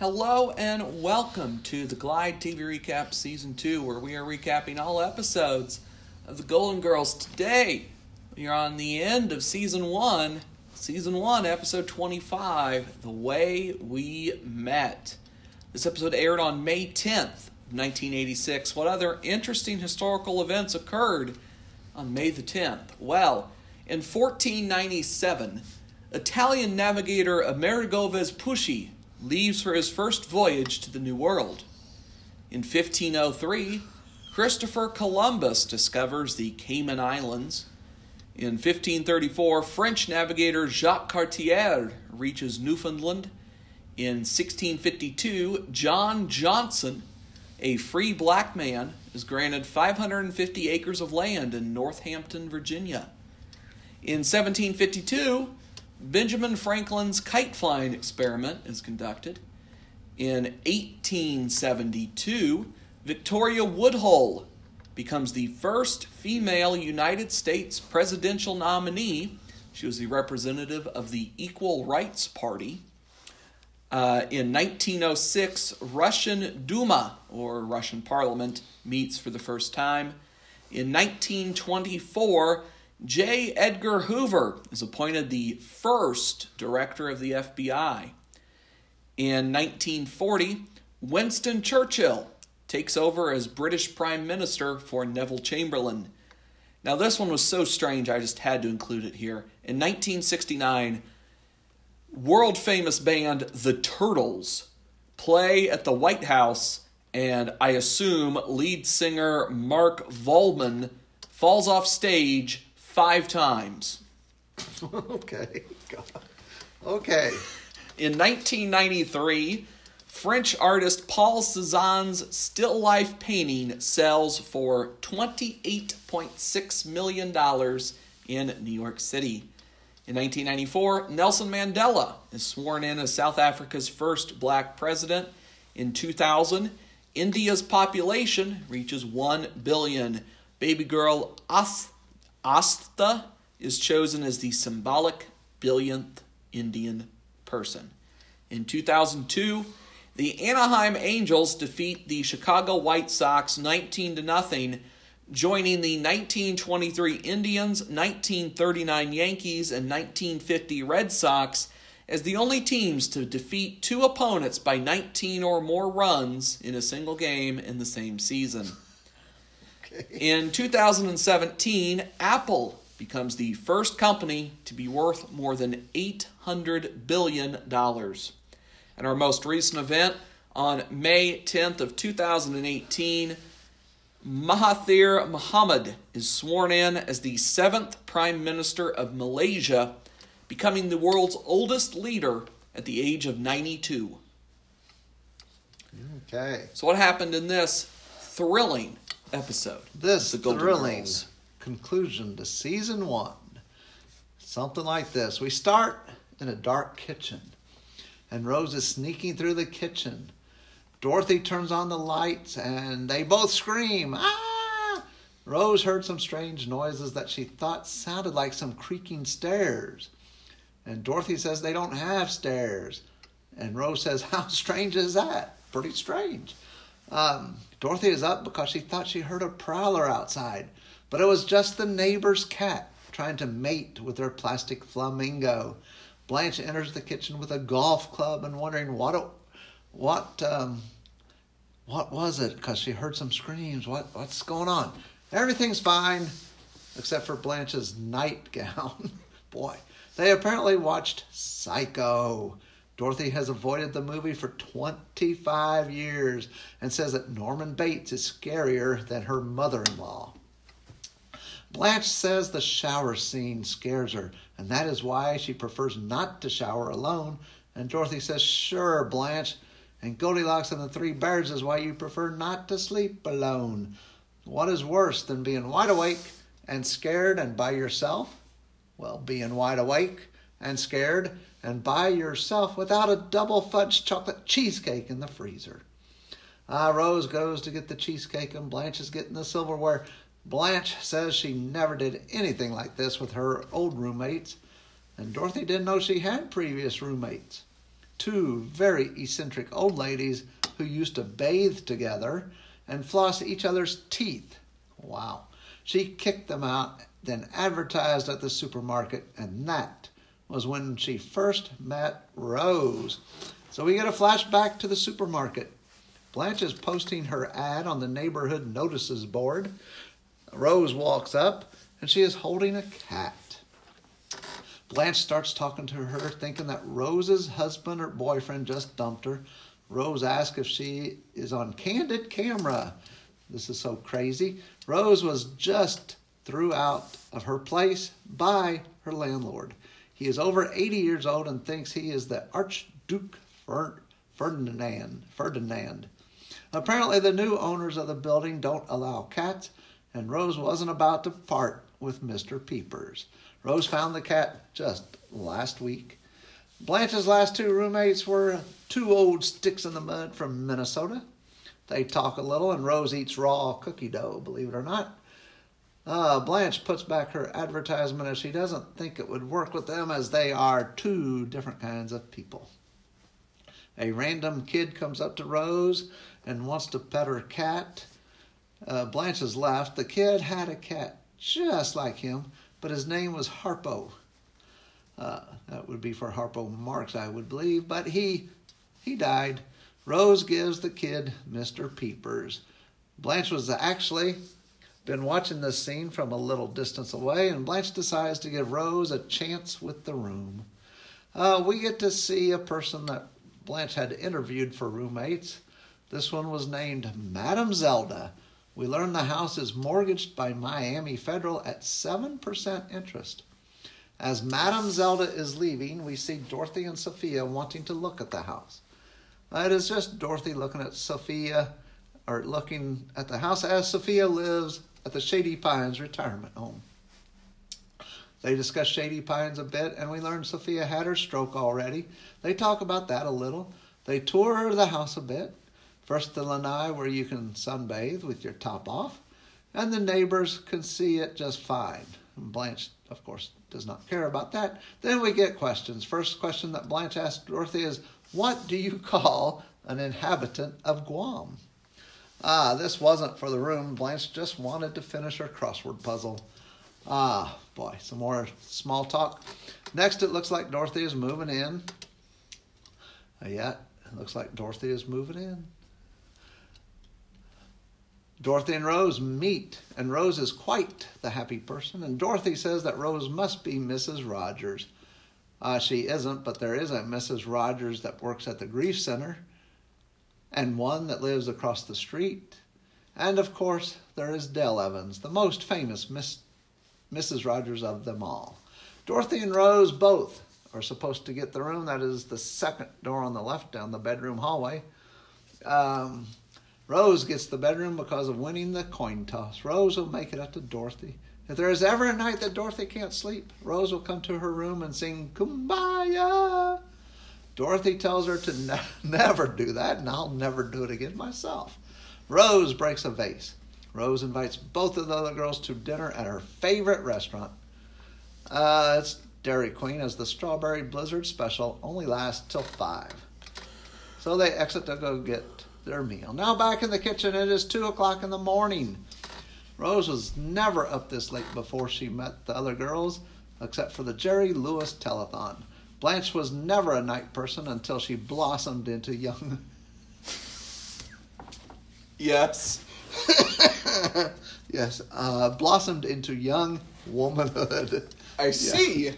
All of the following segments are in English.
Hello and welcome to the Glide TV Recap Season 2, where we are recapping all episodes of The Golden Girls. Today, we are on the end of Season 1, Season 1, Episode 25, The Way We Met. This episode aired on May 10th, 1986. What other interesting historical events occurred on May the 10th? Well, in 1497, Italian navigator Amerigo Vespucci leaves for his first voyage to the New World. In 1503, Christopher Columbus discovers the Cayman Islands. In 1534, French navigator Jacques Cartier reaches Newfoundland. In 1652, John Johnson, a free black man, is granted 550 acres of land in Northampton, Virginia. In 1752, Benjamin Franklin's kite flying experiment is conducted. In 1872, Victoria Woodhull becomes the first female United States presidential nominee. She was the representative of the Equal Rights Party. Uh, in 1906, Russian Duma, or Russian Parliament, meets for the first time. In 1924, J. Edgar Hoover is appointed the first director of the FBI. In 1940, Winston Churchill takes over as British Prime Minister for Neville Chamberlain. Now, this one was so strange, I just had to include it here. In 1969, world famous band The Turtles play at the White House, and I assume lead singer Mark Volman falls off stage five times. okay. God. Okay. In 1993, French artist Paul Cézanne's still life painting sells for $28.6 million in New York City. In 1994, Nelson Mandela is sworn in as South Africa's first black president. In 2000, India's population reaches 1 billion. Baby girl As- Astha is chosen as the symbolic billionth Indian person. In 2002, the Anaheim Angels defeat the Chicago White Sox 19 to nothing, joining the 1923 Indians, 1939 Yankees, and 1950 Red Sox as the only teams to defeat two opponents by 19 or more runs in a single game in the same season. In 2017, Apple becomes the first company to be worth more than $800 billion. And our most recent event on May 10th of 2018, Mahathir Mohamad is sworn in as the seventh Prime Minister of Malaysia, becoming the world's oldest leader at the age of 92. Okay. So, what happened in this thrilling episode? This The Golden thrilling Girls. conclusion to season one. Something like this. We start in a dark kitchen, and Rose is sneaking through the kitchen. Dorothy turns on the lights, and they both scream, Ah! Rose heard some strange noises that she thought sounded like some creaking stairs. And Dorothy says they don't have stairs. And Rose says, How strange is that? Pretty strange. Um, Dorothy is up because she thought she heard a prowler outside, but it was just the neighbor's cat trying to mate with her plastic flamingo. Blanche enters the kitchen with a golf club and wondering what it, what um, what was it? Because she heard some screams. What what's going on? Everything's fine, except for Blanche's nightgown. Boy, they apparently watched Psycho. Dorothy has avoided the movie for 25 years and says that Norman Bates is scarier than her mother in law. Blanche says the shower scene scares her, and that is why she prefers not to shower alone. And Dorothy says, Sure, Blanche. And Goldilocks and the Three Bears is why you prefer not to sleep alone. What is worse than being wide awake and scared and by yourself? Well, being wide awake and scared and by yourself without a double fudge chocolate cheesecake in the freezer. Ah, Rose goes to get the cheesecake and Blanche is getting the silverware. Blanche says she never did anything like this with her old roommates, and Dorothy didn't know she had previous roommates. two very eccentric old ladies who used to bathe together and floss each other's teeth. Wow. She kicked them out, then advertised at the supermarket, and that was when she first met Rose. So we get a flashback to the supermarket. Blanche is posting her ad on the neighborhood notices board. Rose walks up and she is holding a cat. Blanche starts talking to her, thinking that Rose's husband or boyfriend just dumped her. Rose asks if she is on candid camera. This is so crazy. Rose was just threw out of her place by her landlord. He is over 80 years old and thinks he is the Archduke Ferdinand. Ferdinand. Apparently, the new owners of the building don't allow cats, and Rose wasn't about to part with Mr. Peepers. Rose found the cat just last week. Blanche's last two roommates were two old sticks in the mud from Minnesota. They talk a little, and Rose eats raw cookie dough, believe it or not. Uh, Blanche puts back her advertisement as she doesn't think it would work with them as they are two different kinds of people. A random kid comes up to Rose and wants to pet her cat. Uh, Blanche left. The kid had a cat just like him, but his name was Harpo. Uh, that would be for Harpo Marx, I would believe, but he he died. Rose gives the kid Mr. Peepers. Blanche was actually been watching this scene from a little distance away, and Blanche decides to give Rose a chance with the room. Uh, we get to see a person that Blanche had interviewed for roommates. This one was named Madame Zelda. We learn the house is mortgaged by Miami Federal at 7% interest. As Madame Zelda is leaving, we see Dorothy and Sophia wanting to look at the house. It is just Dorothy looking at Sophia, or looking at the house as Sophia lives at the Shady Pines retirement home. They discuss Shady Pines a bit, and we learn Sophia had her stroke already. They talk about that a little. They tour the house a bit. First, the lanai where you can sunbathe with your top off, and the neighbors can see it just fine. Blanche, of course, does not care about that. Then we get questions. First question that Blanche asks Dorothy is, What do you call an inhabitant of Guam? Ah, this wasn't for the room. Blanche just wanted to finish her crossword puzzle. Ah, boy, some more small talk. Next, it looks like Dorothy is moving in. Uh, yeah, it looks like Dorothy is moving in. Dorothy and Rose meet, and Rose is quite the happy person, and Dorothy says that Rose must be Mrs. Rogers. Uh, she isn't, but there is a Mrs. Rogers that works at the Grief Center, and one that lives across the street. And of course, there is Dale Evans, the most famous Miss, Mrs. Rogers of them all. Dorothy and Rose both are supposed to get the room. That is the second door on the left down the bedroom hallway. Um, Rose gets the bedroom because of winning the coin toss. Rose will make it up to Dorothy. If there is ever a night that Dorothy can't sleep, Rose will come to her room and sing Kumbaya. Dorothy tells her to ne- never do that, and I'll never do it again myself. Rose breaks a vase. Rose invites both of the other girls to dinner at her favorite restaurant. Uh, it's Dairy Queen, as the Strawberry Blizzard special only lasts till 5. So they exit to go get their meal. Now back in the kitchen, it is 2 o'clock in the morning. Rose was never up this late before she met the other girls, except for the Jerry Lewis telethon. Blanche was never a night person until she blossomed into young. Yes. yes, uh, blossomed into young womanhood. I see.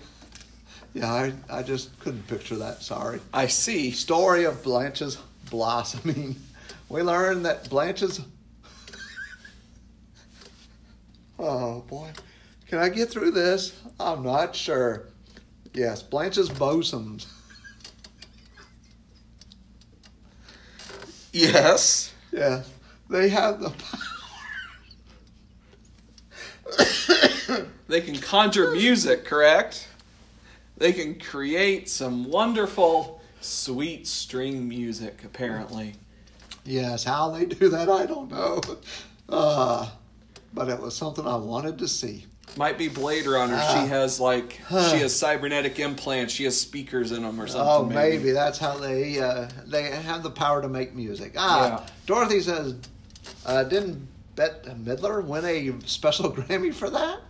Yeah, I, I just couldn't picture that. Sorry. I see. Story of Blanche's blossoming. We learn that Blanche's. oh boy, can I get through this? I'm not sure. Yes, Blanche's bosoms. Yes. Yeah, they have the power. They can conjure music, correct? They can create some wonderful, sweet string music, apparently. yes, how they do that, I don't know. Uh, but it was something I wanted to see. Might be Blade Runner. Ah. she has like she has cybernetic implants. She has speakers in them or something. Oh, maybe. that's how they uh, they have the power to make music. Ah, Yeah. Dorothy says, uh, didn't Bette Midler win a special Grammy for that?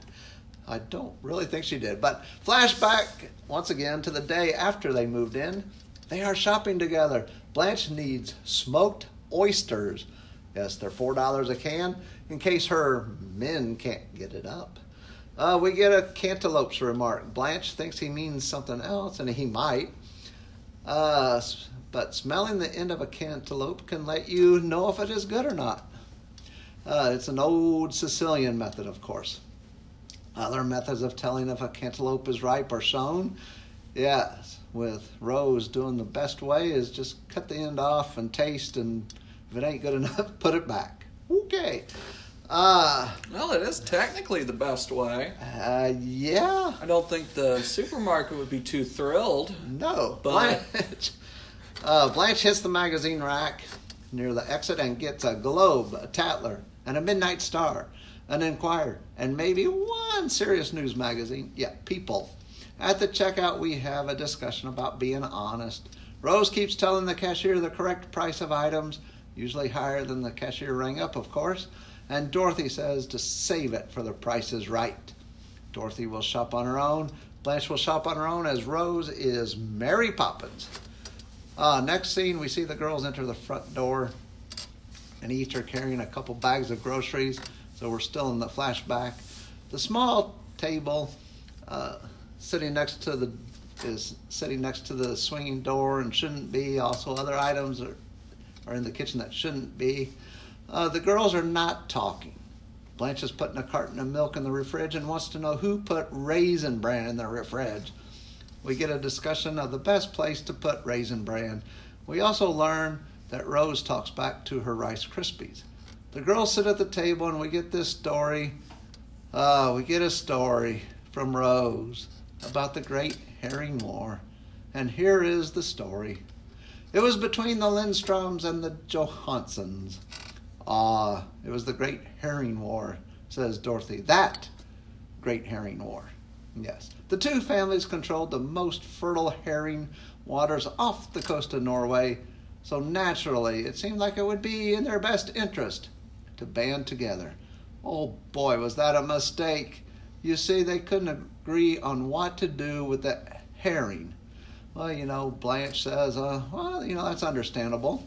I don't really think she did. But flashback once again to the day after they moved in. They are shopping together. Blanche needs smoked oysters. Yes, they're four dollars a can in case her men can't get it up. Uh, we get a cantaloupe's remark. Blanche thinks he means something else, and he might. Uh, but smelling the end of a cantaloupe can let you know if it is good or not. Uh, it's an old Sicilian method, of course. Other methods of telling if a cantaloupe is ripe or shown, yes, with Rose doing the best way is just cut the end off and taste, and if it ain't good enough, put it back. Okay. Uh, Well, it is technically the best way. uh yeah. I don't think the supermarket would be too thrilled. No, But- Blanche. Uh, Blanche hits the magazine rack near the exit and gets a Globe, a Tattler, and a Midnight Star, an Enquirer, and maybe one serious news magazine. Yeah, People. At the checkout, we have a discussion about being honest. Rose keeps telling the cashier the correct price of items, usually higher than the cashier rang up, of course, and Dorothy says to save it for the price is right. Dorothy will shop on her own. Blanche will shop on her own as Rose is Mary Poppins. Uh, next scene, we see the girls enter the front door, and each are carrying a couple bags of groceries. So we're still in the flashback. The small table uh, sitting next to the is sitting next to the swinging door and shouldn't be. Also, other items are are in the kitchen that shouldn't be. Uh, the girls are not talking. Blanche is putting a carton of milk in the refrige and wants to know who put raisin bran in the refrige. We get a discussion of the best place to put raisin bran. We also learn that Rose talks back to her Rice Krispies. The girls sit at the table and we get this story. Uh, we get a story from Rose about the Great Herring War. And here is the story. It was between the Lindstroms and the Johansons. Ah, it was the Great Herring War, says Dorothy. That Great Herring War. Yes. The two families controlled the most fertile herring waters off the coast of Norway, so naturally it seemed like it would be in their best interest to band together. Oh boy, was that a mistake! You see, they couldn't agree on what to do with the herring. Well, you know, Blanche says, uh, well, you know, that's understandable.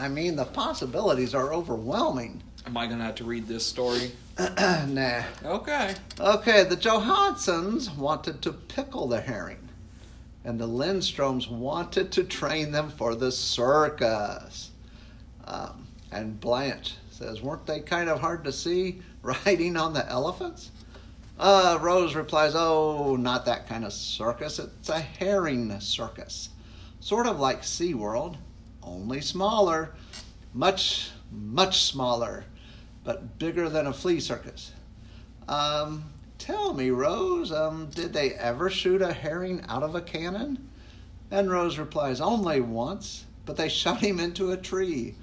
I mean, the possibilities are overwhelming. Am I gonna have to read this story? nah. Okay. Okay, the Johansons wanted to pickle the herring, and the Lindstroms wanted to train them for the circus. Um, and Blanche says, weren't they kind of hard to see riding on the elephants? Uh, Rose replies, oh, not that kind of circus. It's a herring circus. Sort of like SeaWorld, only smaller. Much, much smaller, but bigger than a flea circus. Um, tell me, Rose, um, did they ever shoot a herring out of a cannon? And Rose replies, only once, but they shot him into a tree.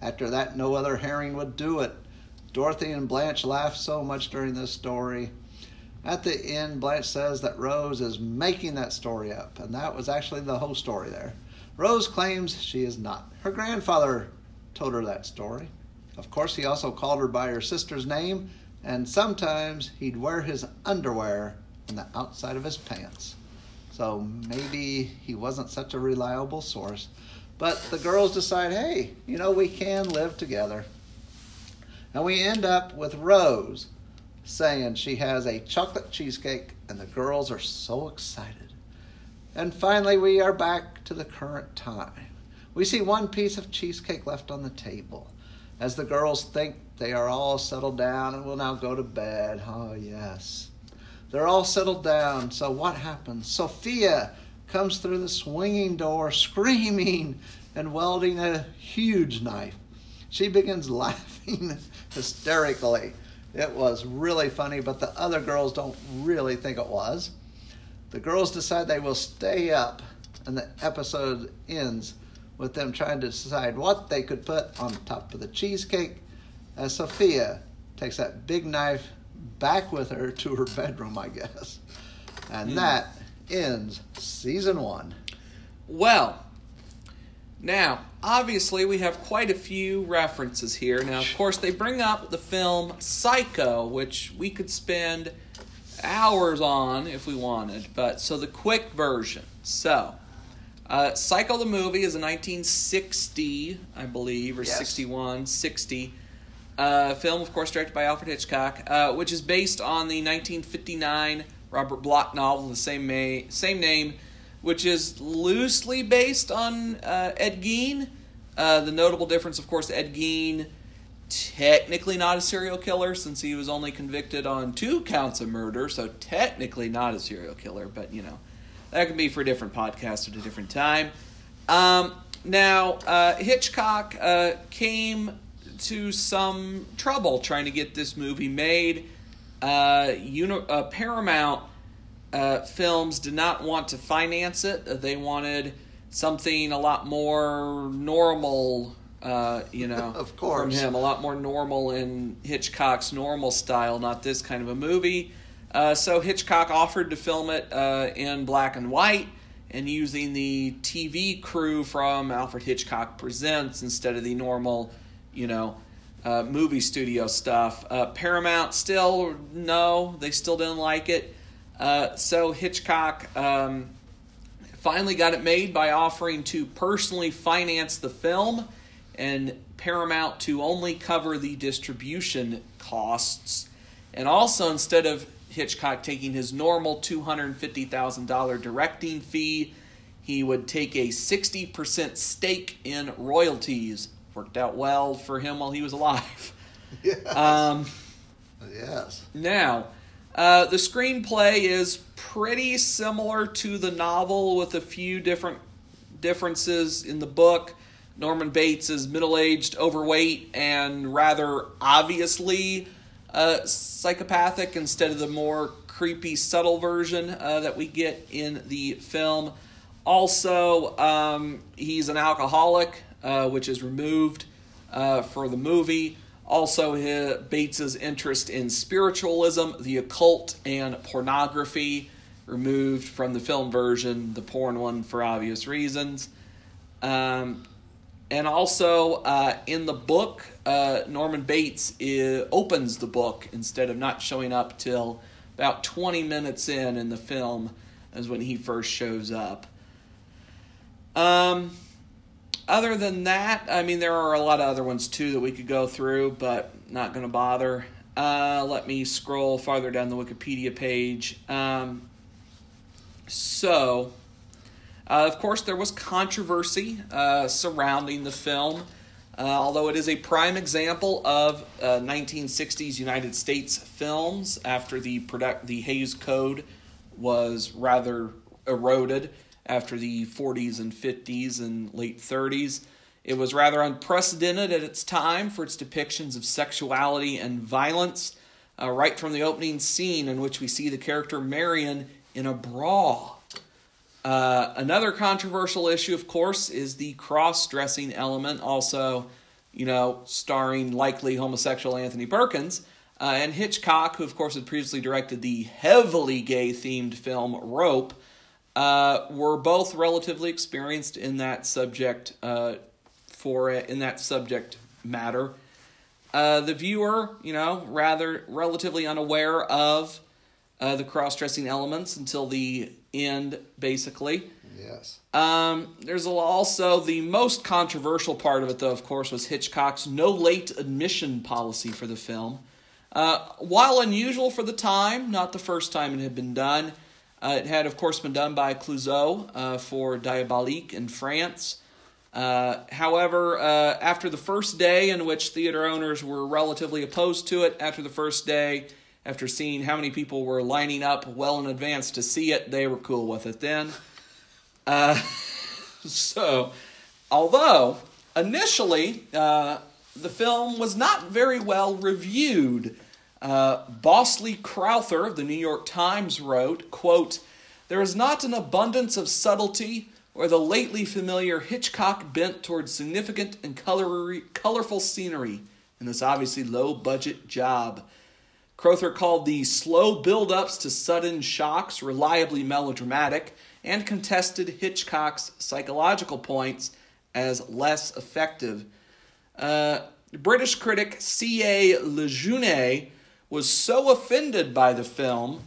After that, no other herring would do it. Dorothy and Blanche laugh so much during this story. At the end, Blanche says that Rose is making that story up, and that was actually the whole story there. Rose claims she is not. Her grandfather told her that story. Of course, he also called her by her sister's name, and sometimes he'd wear his underwear on the outside of his pants. So maybe he wasn't such a reliable source. But the girls decide, hey, you know, we can live together. And we end up with Rose saying she has a chocolate cheesecake, and the girls are so excited. And finally, we are back to the current time. We see one piece of cheesecake left on the table. As the girls think they are all settled down and will now go to bed. Oh, yes. They're all settled down. So, what happens? Sophia comes through the swinging door screaming and wielding a huge knife. She begins laughing hysterically. It was really funny, but the other girls don't really think it was. The girls decide they will stay up, and the episode ends with them trying to decide what they could put on top of the cheesecake as Sophia takes that big knife back with her to her bedroom, I guess. And hmm. that ends season one. Well, now, obviously, we have quite a few references here. Now, of course, they bring up the film Psycho, which we could spend hours on if we wanted. But so the quick version. So, uh, Psycho the movie is a 1960, I believe, or Yes. 61, 60 uh, film, of course, directed by Alfred Hitchcock, uh, which is based on the 1959 Robert Bloch novel, the same ma- same name, which is loosely based on uh, Ed Gein. Uh, the notable difference, of course, Ed Gein technically not a serial killer since he was only convicted on two counts of murder, so technically not a serial killer, but you know, that could be for a different podcast at a different time. Um, now, uh, Hitchcock uh, came to some trouble trying to get this movie made. Uh, uni- uh, Paramount uh, Films did not want to finance it. They wanted something a lot more normal, uh, you know, Of course. from him, a lot more normal in Hitchcock's normal style, not this kind of a movie. Uh, so Hitchcock offered to film it uh, in black and white and using the TV crew from Alfred Hitchcock Presents instead of the normal, you know, uh, movie studio stuff. Uh, Paramount still, no, they still didn't like it. Uh, so Hitchcock um, finally got it made by offering to personally finance the film and Paramount to only cover the distribution costs. And also, instead of Hitchcock taking his normal $250,000 directing fee, he would take a 60% stake in royalties. Worked out well for him while he was alive. Yes. Um, yes. now, uh, the screenplay is pretty similar to the novel with a few different differences in the book. Norman Bates is middle aged, overweight, and rather obviously uh, psychopathic instead of the more creepy, subtle version uh, that we get in the film. Also, um, he's an alcoholic, uh, which is removed uh, for the movie. Also, his, Bates's interest in spiritualism, the occult, and pornography removed from the film version, the porn one for obvious reasons. Um, and also, uh, in the book, uh, Norman Bates i opens the book instead of not showing up till about 20 minutes in in the film, is when he first shows up. Um, other than that, I mean, there are a lot of other ones too that we could go through, but not going to bother. Uh, let me scroll farther down the Wikipedia page. Um, so, uh, of course, there was controversy uh, surrounding the film, uh, although it is a prime example of uh, 1960s United States films after the product the Hays Code was rather eroded after the 40s and 50s and late 30s. It was rather unprecedented at its time for its depictions of sexuality and violence, uh, right from the opening scene in which we see the character Marion in a bra. Uh, another controversial issue, of course, is the cross dressing element, also, you know, starring likely homosexual Anthony Perkins. Uh, and Hitchcock, who, of course, had previously directed the heavily gay themed film Rope, uh, were both relatively experienced in that subject uh, for in that subject matter. Uh, the viewer, you know, rather relatively unaware of uh, the cross-dressing elements until the end, basically. Yes. Um, there's also the most controversial part of it, though, of course, was Hitchcock's no late admission policy for the film. Uh, while unusual for the time, not the first time it had been done, uh, it had, of course, been done by Clouzot uh, for Diabolique in France. Uh, however, uh, after the first day, in which theater owners were relatively opposed to it, after the first day, after seeing how many people were lining up well in advance to see it, they were cool with it then. Uh, so, although initially uh, the film was not very well reviewed, uh, Bosley Crowther of the New York Times wrote, quote, There is not an abundance of subtlety or the lately familiar Hitchcock bent towards significant and colory, colorful scenery in this obviously low budget job. Crowther called the slow build-ups to sudden shocks reliably melodramatic and contested Hitchcock's psychological points as less effective. Uh, British critic C.A. Lejeune was so offended by the film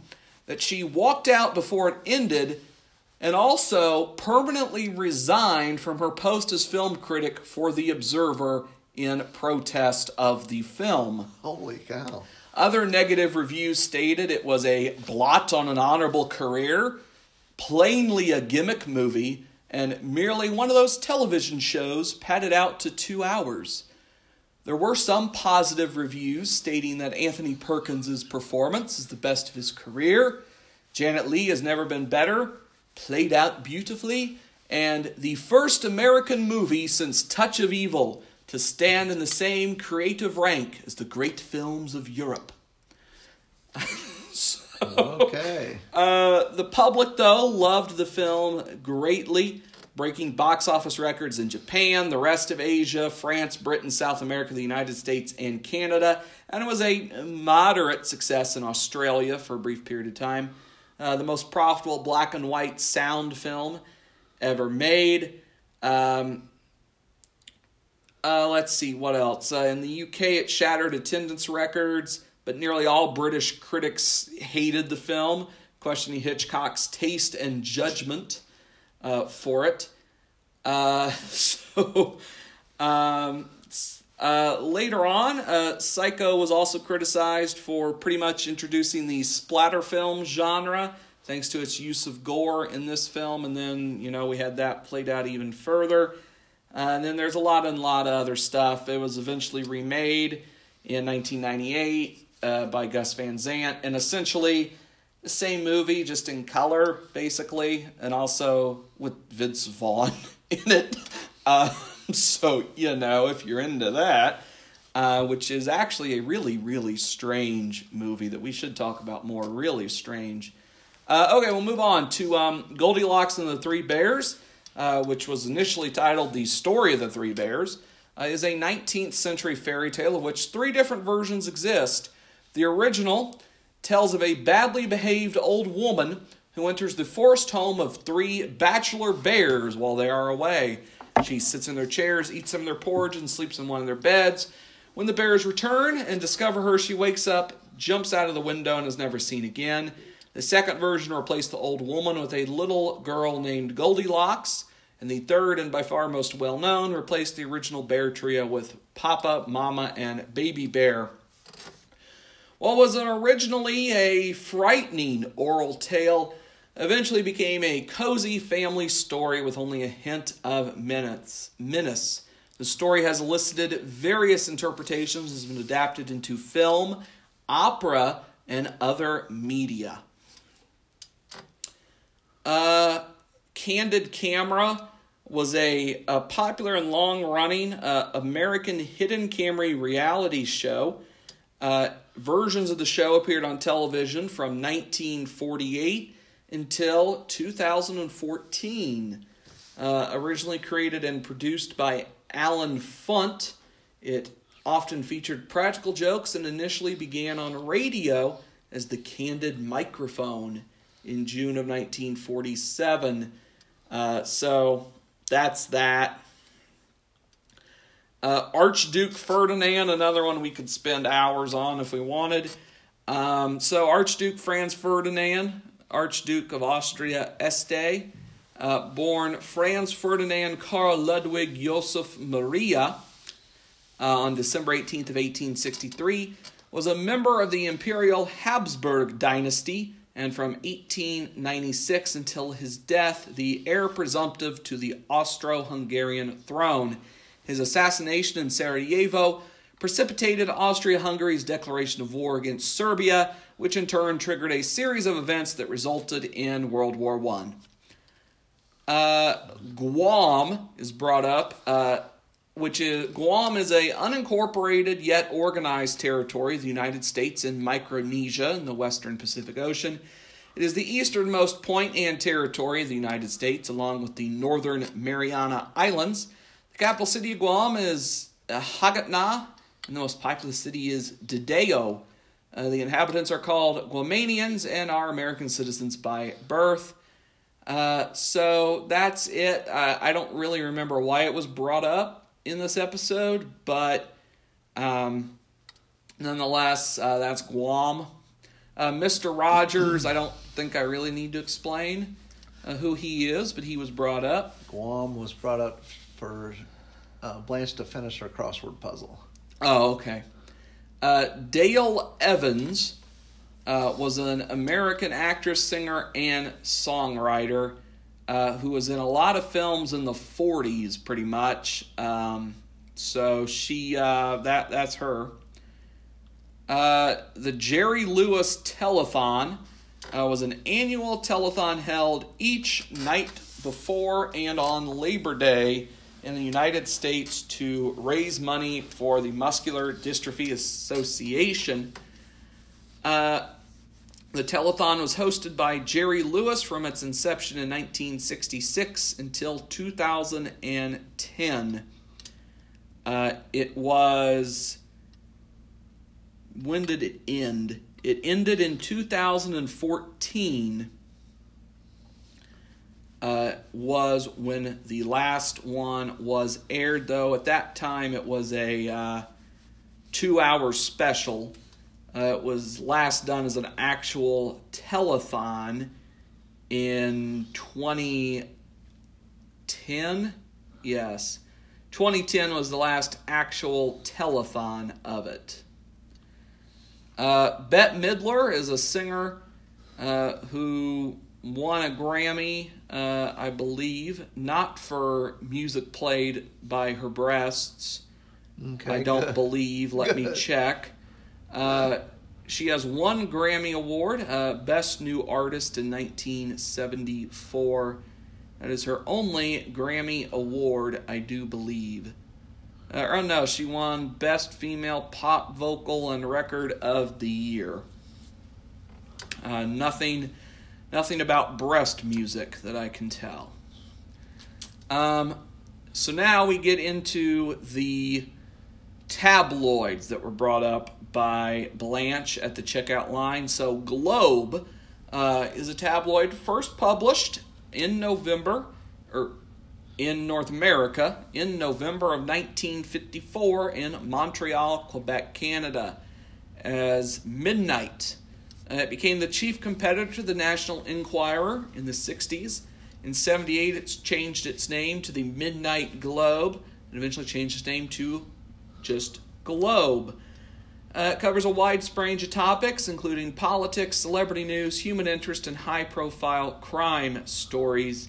that she walked out before it ended and also permanently resigned from her post as film critic for The Observer in protest of the film. Holy cow. Other negative reviews stated it was a blot on an honorable career, plainly a gimmick movie, and merely one of those television shows padded out to two hours. There were some positive reviews stating that Anthony Perkins' performance is the best of his career. Janet Leigh has never been better, played out beautifully, and the first American movie since Touch of Evil to stand in the same creative rank as the great films of Europe. so, Okay. uh, the public, though, loved the film greatly, breaking box office records in Japan, the rest of Asia, France, Britain, South America, the United States, and Canada. And it was a moderate success in Australia for a brief period of time. Uh, the most profitable black and white sound film ever made. Um, uh, let's see what else. Uh, in the UK, it shattered attendance records, but nearly all British critics hated the film, questioning Hitchcock's taste and judgment uh, for it. Uh, so, um, uh, later on, uh, Psycho was also criticized for pretty much introducing the splatter film genre, thanks to its use of gore in this film, and then you know we had that played out even further. Uh, and then there's a lot and lot of other stuff. It was eventually remade in 1998 uh, by Gus Van Sant, and essentially the same movie, just in color, basically, and also with Vince Vaughn in it. Uh, so, you know, if you're into that, uh, which is actually a really, really strange movie that we should talk about more. Really strange. Uh, okay, we'll move on to um, Goldilocks and the Three Bears uh, which was initially titled The Story of the Three Bears, uh, is a 19th century fairy tale of which three different versions exist. The original tells of a badly behaved old woman who enters the forced home of three bachelor bears while they are away. She sits in their chairs, eats some of their porridge, and sleeps in one of their beds. When the bears return and discover her, she wakes up, jumps out of the window, and is never seen again. The second version replaced the old woman with a little girl named Goldilocks. And the third, and by far most well known, replaced the original bear trio with Papa, Mama, and Baby Bear. What was originally a frightening oral tale eventually became a cozy family story with only a hint of menace. menace. The story has elicited various interpretations, and has been adapted into film, opera, and other media. Uh, Candid Camera was a, a popular and long running uh, American hidden camera reality show. Uh, versions of the show appeared on television from 1948 until 2014. Uh, originally created and produced by Allen Funt, it often featured practical jokes and initially began on radio as the Candid Microphone in June of 1947. Uh, so that's that. Uh, Archduke Ferdinand, another one we could spend hours on if we wanted. Um, so, Archduke Franz Ferdinand, Archduke of Austria Este, uh, born Franz Ferdinand Karl Ludwig Josef Maria uh, on December 18th of 1863, was a member of the Imperial Habsburg dynasty and from 1896 until his death, the heir presumptive to the Austro Hungarian throne. His assassination in Sarajevo precipitated Austria Hungary's declaration of war against Serbia, which in turn triggered a series of events that resulted in World War I. Uh, Guam is brought up, uh, which is Guam is a unincorporated yet organized territory of the United States in Micronesia in the western Pacific Ocean. It is the easternmost point and territory of the United States, along with the northern Mariana Islands. The capital city of Guam is uh, Hagatna, and the most populous city is Dededo. Uh, the inhabitants are called Guamanians and are American citizens by birth. Uh, so that's it. Uh, I don't really remember why it was brought up in this episode, but um, nonetheless, uh, that's Guam. Uh, Mr. Rogers, I don't think I really need to explain uh, who he is, but he was brought up. Guam was brought up for uh, Blanche to finish her crossword puzzle. Oh, okay. Uh, Dale Evans uh, was an American actress, singer, and songwriter uh, who was in a lot of films in the 40s, pretty much. Um, so she uh, that that's her. Uh, the Jerry Lewis Telethon uh, was an annual telethon held each night before and on Labor Day in the United States to raise money for the Muscular Dystrophy Association. Uh, the telethon was hosted by Jerry Lewis from its inception in 1966 until 2010. Uh, it was. When did it end? It ended in 2014. Uh, was when the last one was aired, though. At that time, it was a uh, two hour special. Uh, it was last done as an actual telethon in 2010. Yes. 2010 was the last actual telethon of it. Uh, Bette Midler is a singer uh, who won a Grammy, uh, I believe, not for music played by her breasts. Okay, I don't good. believe. Let me check. Uh, she has one Grammy Award, uh, Best New Artist in 1974. That is her only Grammy Award, I do believe. Uh, or no, she won Best Female Pop Vocal and Record of the Year. Uh, nothing, nothing about breast music that I can tell. Um, so now we get into the tabloids that were brought up by Blanche at the checkout line. So Globe uh, is a tabloid first published in November, or in North America, in November of 1954 in Montreal, Quebec, Canada, as Midnight. It became the chief competitor to the National Enquirer in the 60s. In 78, it's changed its name to the Midnight Globe and eventually changed its name to just Globe. Uh, it covers a wide range of topics, including politics, celebrity news, human interest, and high profile crime stories.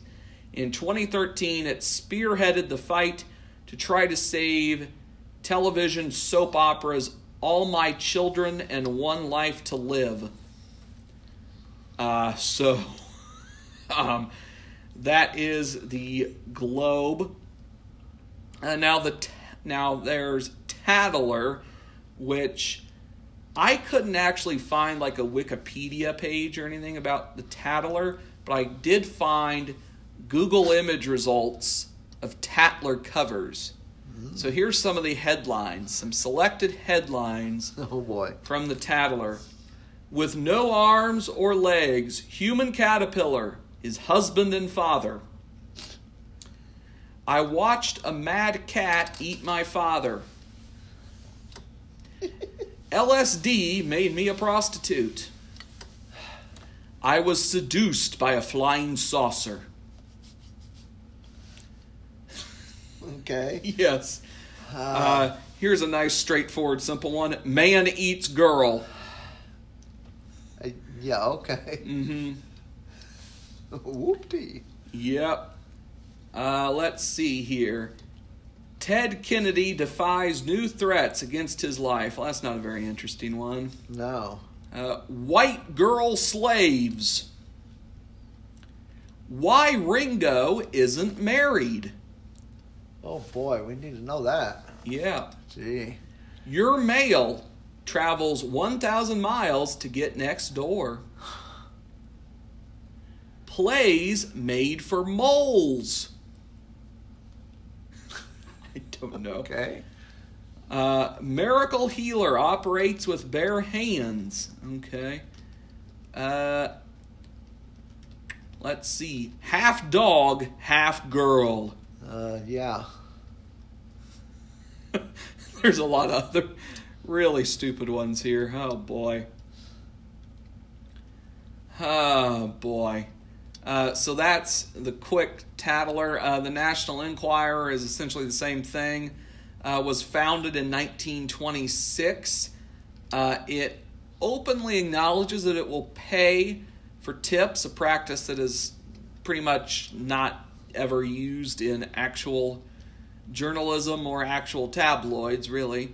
In 2013, it spearheaded the fight to try to save television soap operas All My Children and One Life to Live. Uh, so, um, that is the Globe. Uh, now the t- now there's Tattler, which I couldn't actually find like a Wikipedia page or anything about the Tattler, but I did find Google image results of Tattler covers. Mm-hmm. So here's some of the headlines, some selected headlines Oh boy. from the Tattler. With no arms or legs, human caterpillar, his husband and father. I watched a mad cat eat my father. LSD made me a prostitute. I was seduced by a flying saucer. Okay. Yes. Uh, here's a nice, straightforward, simple one. Man eats girl. Uh, yeah. Okay. Mm-hmm. Whoopty. Yep. Uh, let's see here. Ted Kennedy defies new threats against his life. Well, that's not a very interesting one. No. Uh, white girl slaves. Why Ringo isn't married. Oh boy, we need to know that. Yeah. Gee. Your mail travels 1,000 miles to get next door. Plays made for moles. Don't know. Okay. Uh, Miracle Healer operates with bare hands. Okay. Uh, let's see. Half dog, half girl. Uh, yeah. There's a lot of other really stupid ones here. Oh boy. Oh boy. Uh, so that's the quick tattler. Uh, the National Enquirer is essentially the same thing. Uh, was founded in 1926. Uh, it openly acknowledges that it will pay for tips, a practice that is pretty much not ever used in actual journalism or actual tabloids, really.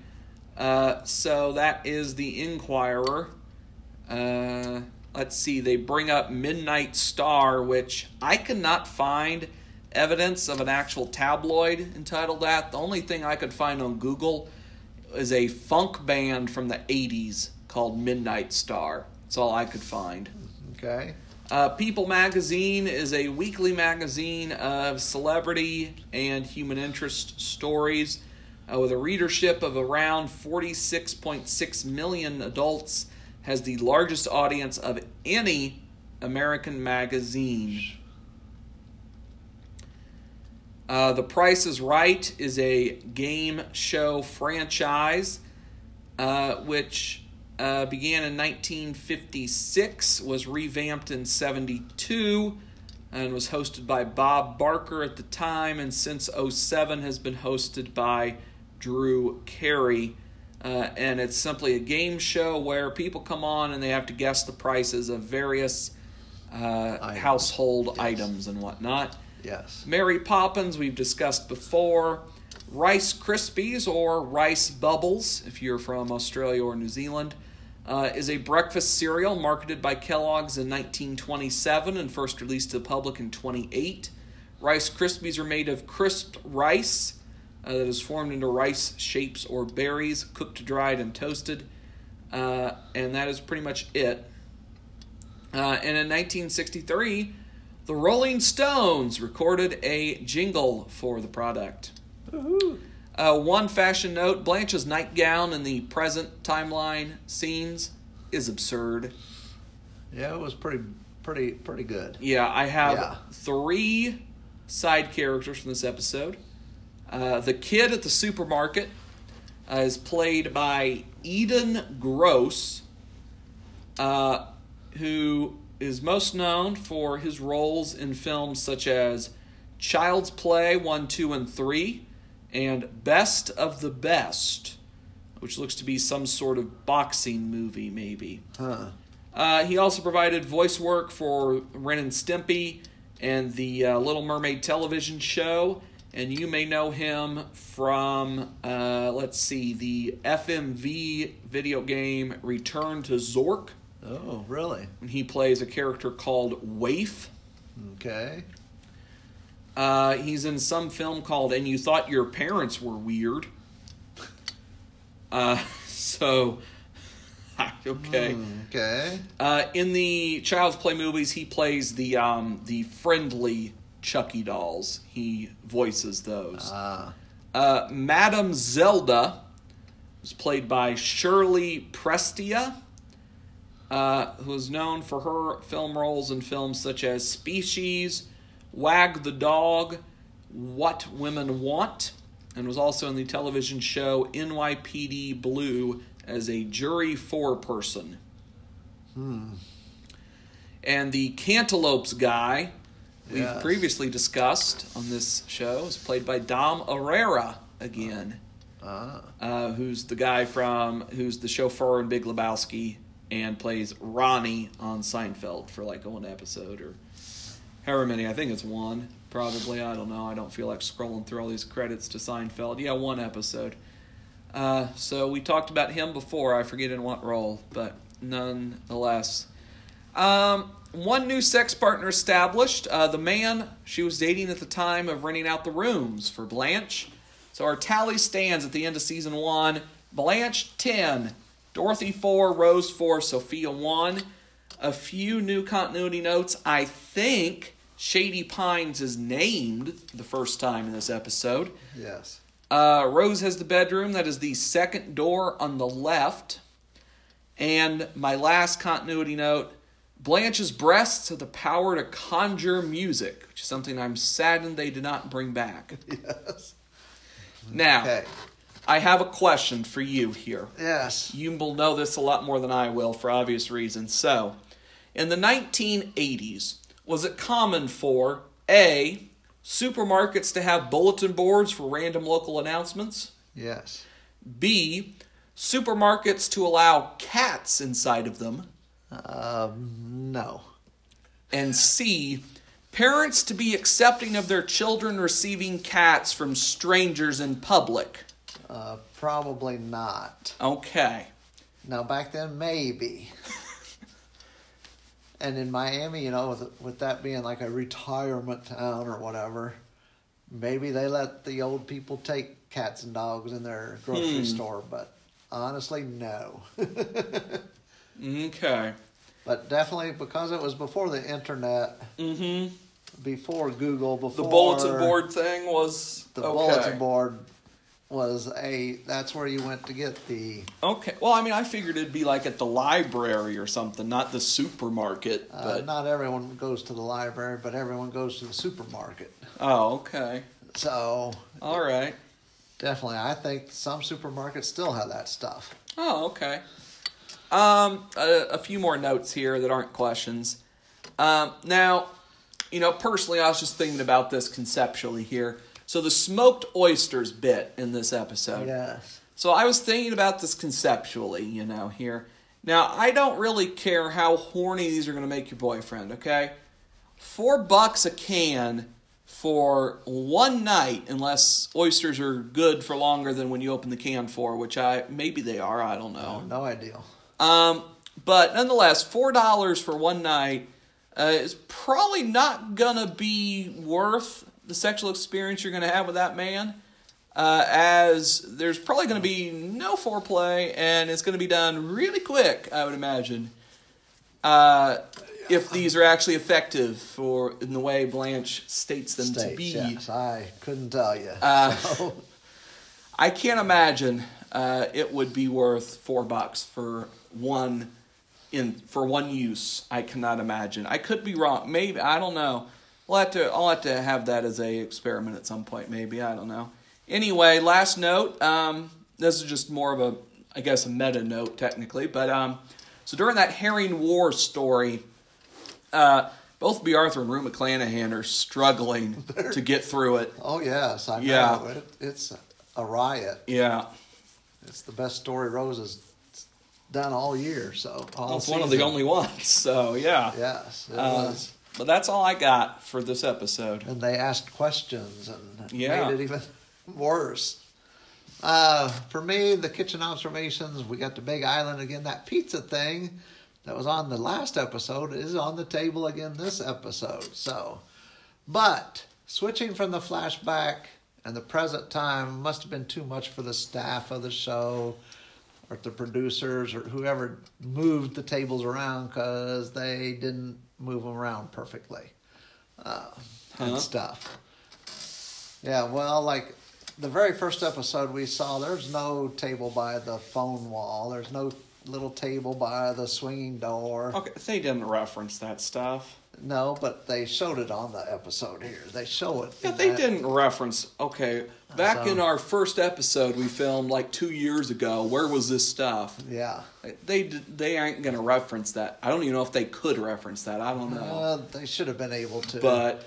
Uh, so that is the Enquirer. Let's see, they bring up Midnight Star, which I cannot find evidence of an actual tabloid entitled that. The only thing I could find on Google is a funk band from the 80s called Midnight Star. That's all I could find. Okay. Uh, People Magazine is a weekly magazine of celebrity and human interest stories uh, with a readership of around 46.6 million adults, has the largest audience of any American magazine. Uh, the Price is Right is a game show franchise uh, which uh, began in 1956, was revamped in 72, and was hosted by Bob Barker at the time, and since 07 has been hosted by Drew Carey. Uh, and it's simply a game show where people come on and they have to guess the prices of various uh, Items. household Yes. items and whatnot. Yes. Mary Poppins, we've discussed before. Rice Krispies or Rice Bubbles, if you're from Australia or New Zealand, uh, is a breakfast cereal marketed by Kellogg's in 1927 and first released to the public in 28. Rice Krispies are made of crisped rice uh, that is formed into rice shapes or berries, cooked, dried, and toasted. Uh, and that is pretty much it. Uh, and in 1963, the Rolling Stones recorded a jingle for the product. Uh, one fashion note Blanche's nightgown in the present timeline scenes is absurd. Yeah, it was pretty, pretty, pretty good. Yeah, I have Yeah. three side characters from this episode. Uh, the kid at the supermarket uh, is played by Edan Gross, uh, who is most known for his roles in films such as Child's Play 1, 2, and 3, and Best of the Best, which looks to be some sort of boxing movie, maybe. Huh. Uh, he also provided voice work for Ren and Stimpy and the uh, Little Mermaid television show. And you may know him from, uh, let's see, the FMV video game Return to Zork. Oh, really? And he plays a character called Waif. Okay. Uh, he's in some film called And You Thought Your Parents Were Weird. Uh, so, okay. Hmm, okay. Uh, in the Child's Play movies, he plays the um, the friendly Chucky dolls. He voices those. Ah. Uh, Madame Zelda was played by Shirley Prestia, uh, who is known for her film roles in films such as Species, Wag the Dog, What Women Want, and was also in the television show NYPD Blue as a jury foreperson. Hmm. And the Cantaloupes guy, we've previously discussed on this show, is played by Dom Irrera again, Ah. uh, who's the guy from who's the chauffeur in Big Lebowski and plays Ronnie on Seinfeld for like one episode or however many. I think it's one, probably. I don't know. I don't feel like scrolling through all these credits to Seinfeld. Yeah, one episode. Uh, so we talked about him before. I forget in what role, but nonetheless. Um, one new sex partner established. Uh, the man she was dating at the time of renting out the rooms for Blanche. So our tally stands at the end of season one Blanche 10, Dorothy 4, Rose 4, Sophia 1. A few new continuity notes. I think Shady Pines is named the first time in this episode. Yes. Uh, Rose has the bedroom that is the second door on the left. And my last continuity note Blanche's breasts have the power to conjure music, which is something I'm saddened they did not bring back. Yes. Now, Okay. I have a question for you here. Yes. You will know this a lot more than I will for obvious reasons. So, in the 1980s, was it common for A, supermarkets to have bulletin boards for random local announcements? Yes. B, supermarkets to allow cats inside of them? Um, no. And C, parents to be accepting of their children receiving cats from strangers in public? Uh, probably not. Okay. Now back then, maybe. and in Miami, you know, with, with that being like a retirement town or whatever, maybe they let the old people take cats and dogs in their grocery Hmm. store. But honestly, no. Okay. But definitely because it was before the internet, Mm-hmm. before Google, before The bulletin board thing was the okay. bulletin board was a that's where you went to get the Okay. Well, I mean, I figured it'd be like at the library or something, not the supermarket. uh, But not everyone goes to the library but everyone goes to the supermarket oh, okay. so All right. definitely i think some supermarkets still have that stuff Oh, okay. Um, a, a few more notes here that aren't questions. Um, now, you know, personally, I was just thinking about this conceptually here. So the smoked oysters bit in this episode. yes So I was thinking about this conceptually, you know, here. Now, I don't really care how horny these are going to make your boyfriend, okay? Four bucks a can for one night, unless oysters are good for longer than when you open the can for, which I maybe they are, I don't know. no idea Um, but nonetheless, four dollars for one night uh, is probably not gonna be worth the sexual experience you're gonna have with that man. Uh, as there's probably gonna be no foreplay, and it's gonna be done really quick. I would imagine. Uh, if these are actually effective for in the way Blanche states them to be. yes i couldn't tell you Uh, so, I can't imagine uh, it would be worth four bucks for one in for one use. I cannot imagine. I could be wrong. Maybe I don't know. We'll have to. I'll have to have that as a experiment at some point. Maybe I don't know. Anyway, last note. Um, this is just more of a, I guess, a meta note technically. But um, so during that herring war story, uh, both Bea Arthur and Rue McClanahan are struggling to get through it. oh yes i know Yeah. it, it's a riot Yeah. It's the best story rose has done all year so all Well, it's one of the only ones, so yeah. yes it Uh, was but that's all I got for this episode. and they asked questions and Yeah. made it even worse. Uh, for me, the kitchen observations, we got the Big Island again. That pizza thing that was on the last episode is on the table again this episode. So, but switching from the flashback and the present time must have been too much for the staff of the show or the producers or whoever moved the tables around because they didn't move them around perfectly uh, and Huh? stuff. Yeah, well, like the very first episode we saw, there's no table by the phone wall. There's no little table by the swinging door. Okay, they didn't reference that stuff. No, but they showed it on the episode here. They show it. Yeah, they that- didn't reference. Okay, back So- in our first episode we filmed like two years ago, where was this stuff? Yeah. They they ain't gonna reference that. I don't even know if they could reference that. I don't know. Uh, they should have been able to. But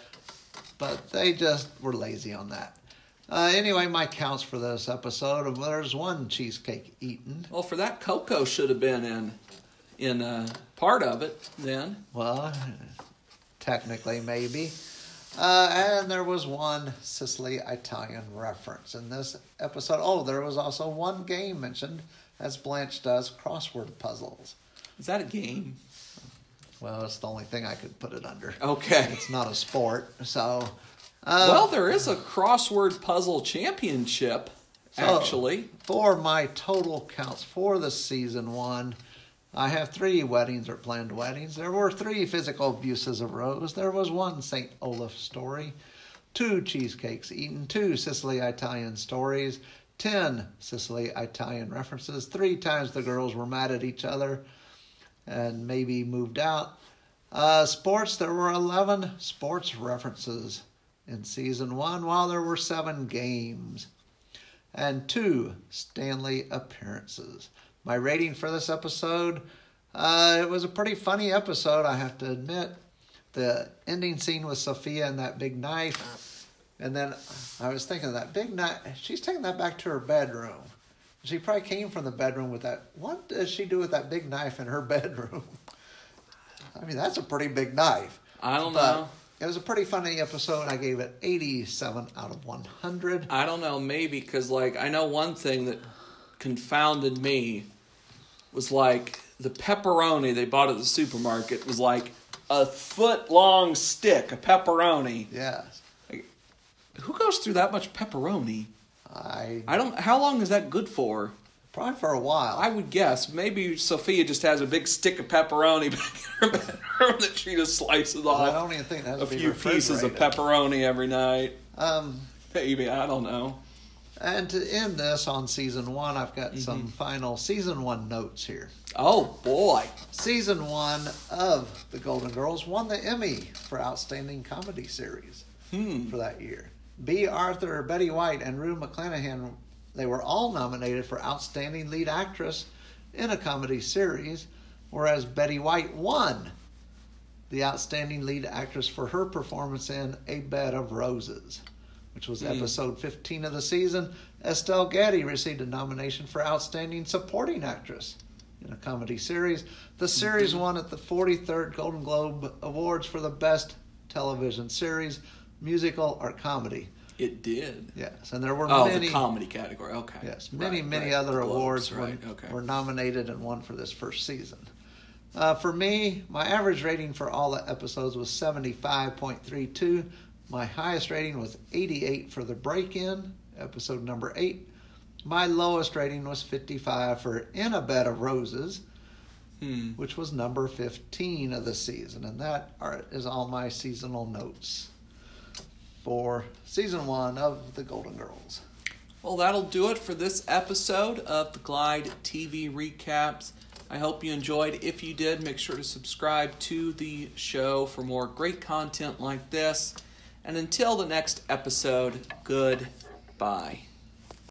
but they just were lazy on that. Uh, anyway, my counts for this episode, there's one cheesecake eaten. well, for that, Coco should have been in in uh, part of it. Then Well, technically, maybe. Uh, and there was one Sicily Italian reference in this episode. Oh, there was also one game mentioned, as Blanche does crossword puzzles. is that a game? Well, it's the only thing I could put it under. Okay. It's not a sport, so. Uh, well, there is a crossword puzzle championship, So- actually. For my total counts for the season one, I have three weddings or planned weddings. There were three physical abuses of Rose. There was one St. Olaf story, two cheesecakes eaten, two Sicily Italian stories, 10 Sicily Italian references, three times the girls were mad at each other and maybe moved out. Uh, sports, there were 11 sports references in season one, while there were seven games and two Stanley appearances. My rating for this episode, uh, it was a pretty funny episode, I have to admit. The ending scene with Sophia and that big knife. And then I was thinking that big knife, she's taking that back to her bedroom. She probably came from the bedroom with that. What does she do with that big knife in her bedroom? I mean, that's a pretty big knife. I don't But know. It was a pretty funny episode. I gave it 87 out of 100. I don't know, maybe because like I know one thing that confounded me was like the pepperoni they bought at the supermarket was like a foot long stick of pepperoni. Yes. Who goes through that much pepperoni? I I don't. How long is that good for? probably for a while. I would guess maybe Sophia just has a big stick of pepperoni back in her bedroom that she just slices off I don't even think that's a few pieces of pepperoni every night. Um, Maybe I don't know. And to end this on season one, I've got some Mm-hmm. final season one notes here. Oh boy. Season one of The Golden Girls won the Emmy for Outstanding Comedy Series Hmm. for that year. Bea Arthur, Betty White, and Rue McClanahan, they were all nominated for Outstanding Lead Actress in a Comedy Series, whereas Betty White won the Outstanding Lead Actress for her performance in A Bed of Roses, which was Hmm. episode 15 of the season. Estelle Getty received a nomination for Outstanding Supporting Actress in a comedy series. The series won at the 43rd Golden Globe Awards for the Best Television Series, Musical or Comedy. It did. Yes, and there were Oh, many the comedy category. Okay. Yes, many, Right, many right. other Globes, awards Right. were, Okay. were nominated and won for this first season. Uh, for me, my average rating for all the episodes was 75.32. My highest rating was 88 for the break in, episode number 8. My lowest rating was 55 for In a Bed of Roses, Hmm. which was number 15 of the season. And that are, is all my seasonal notes for season one of The Golden Girls. Well, that'll do it for this episode of the Glide TV recaps. I hope you enjoyed. If you did, make sure to subscribe to the show for more great content like this. And until the next episode, goodbye.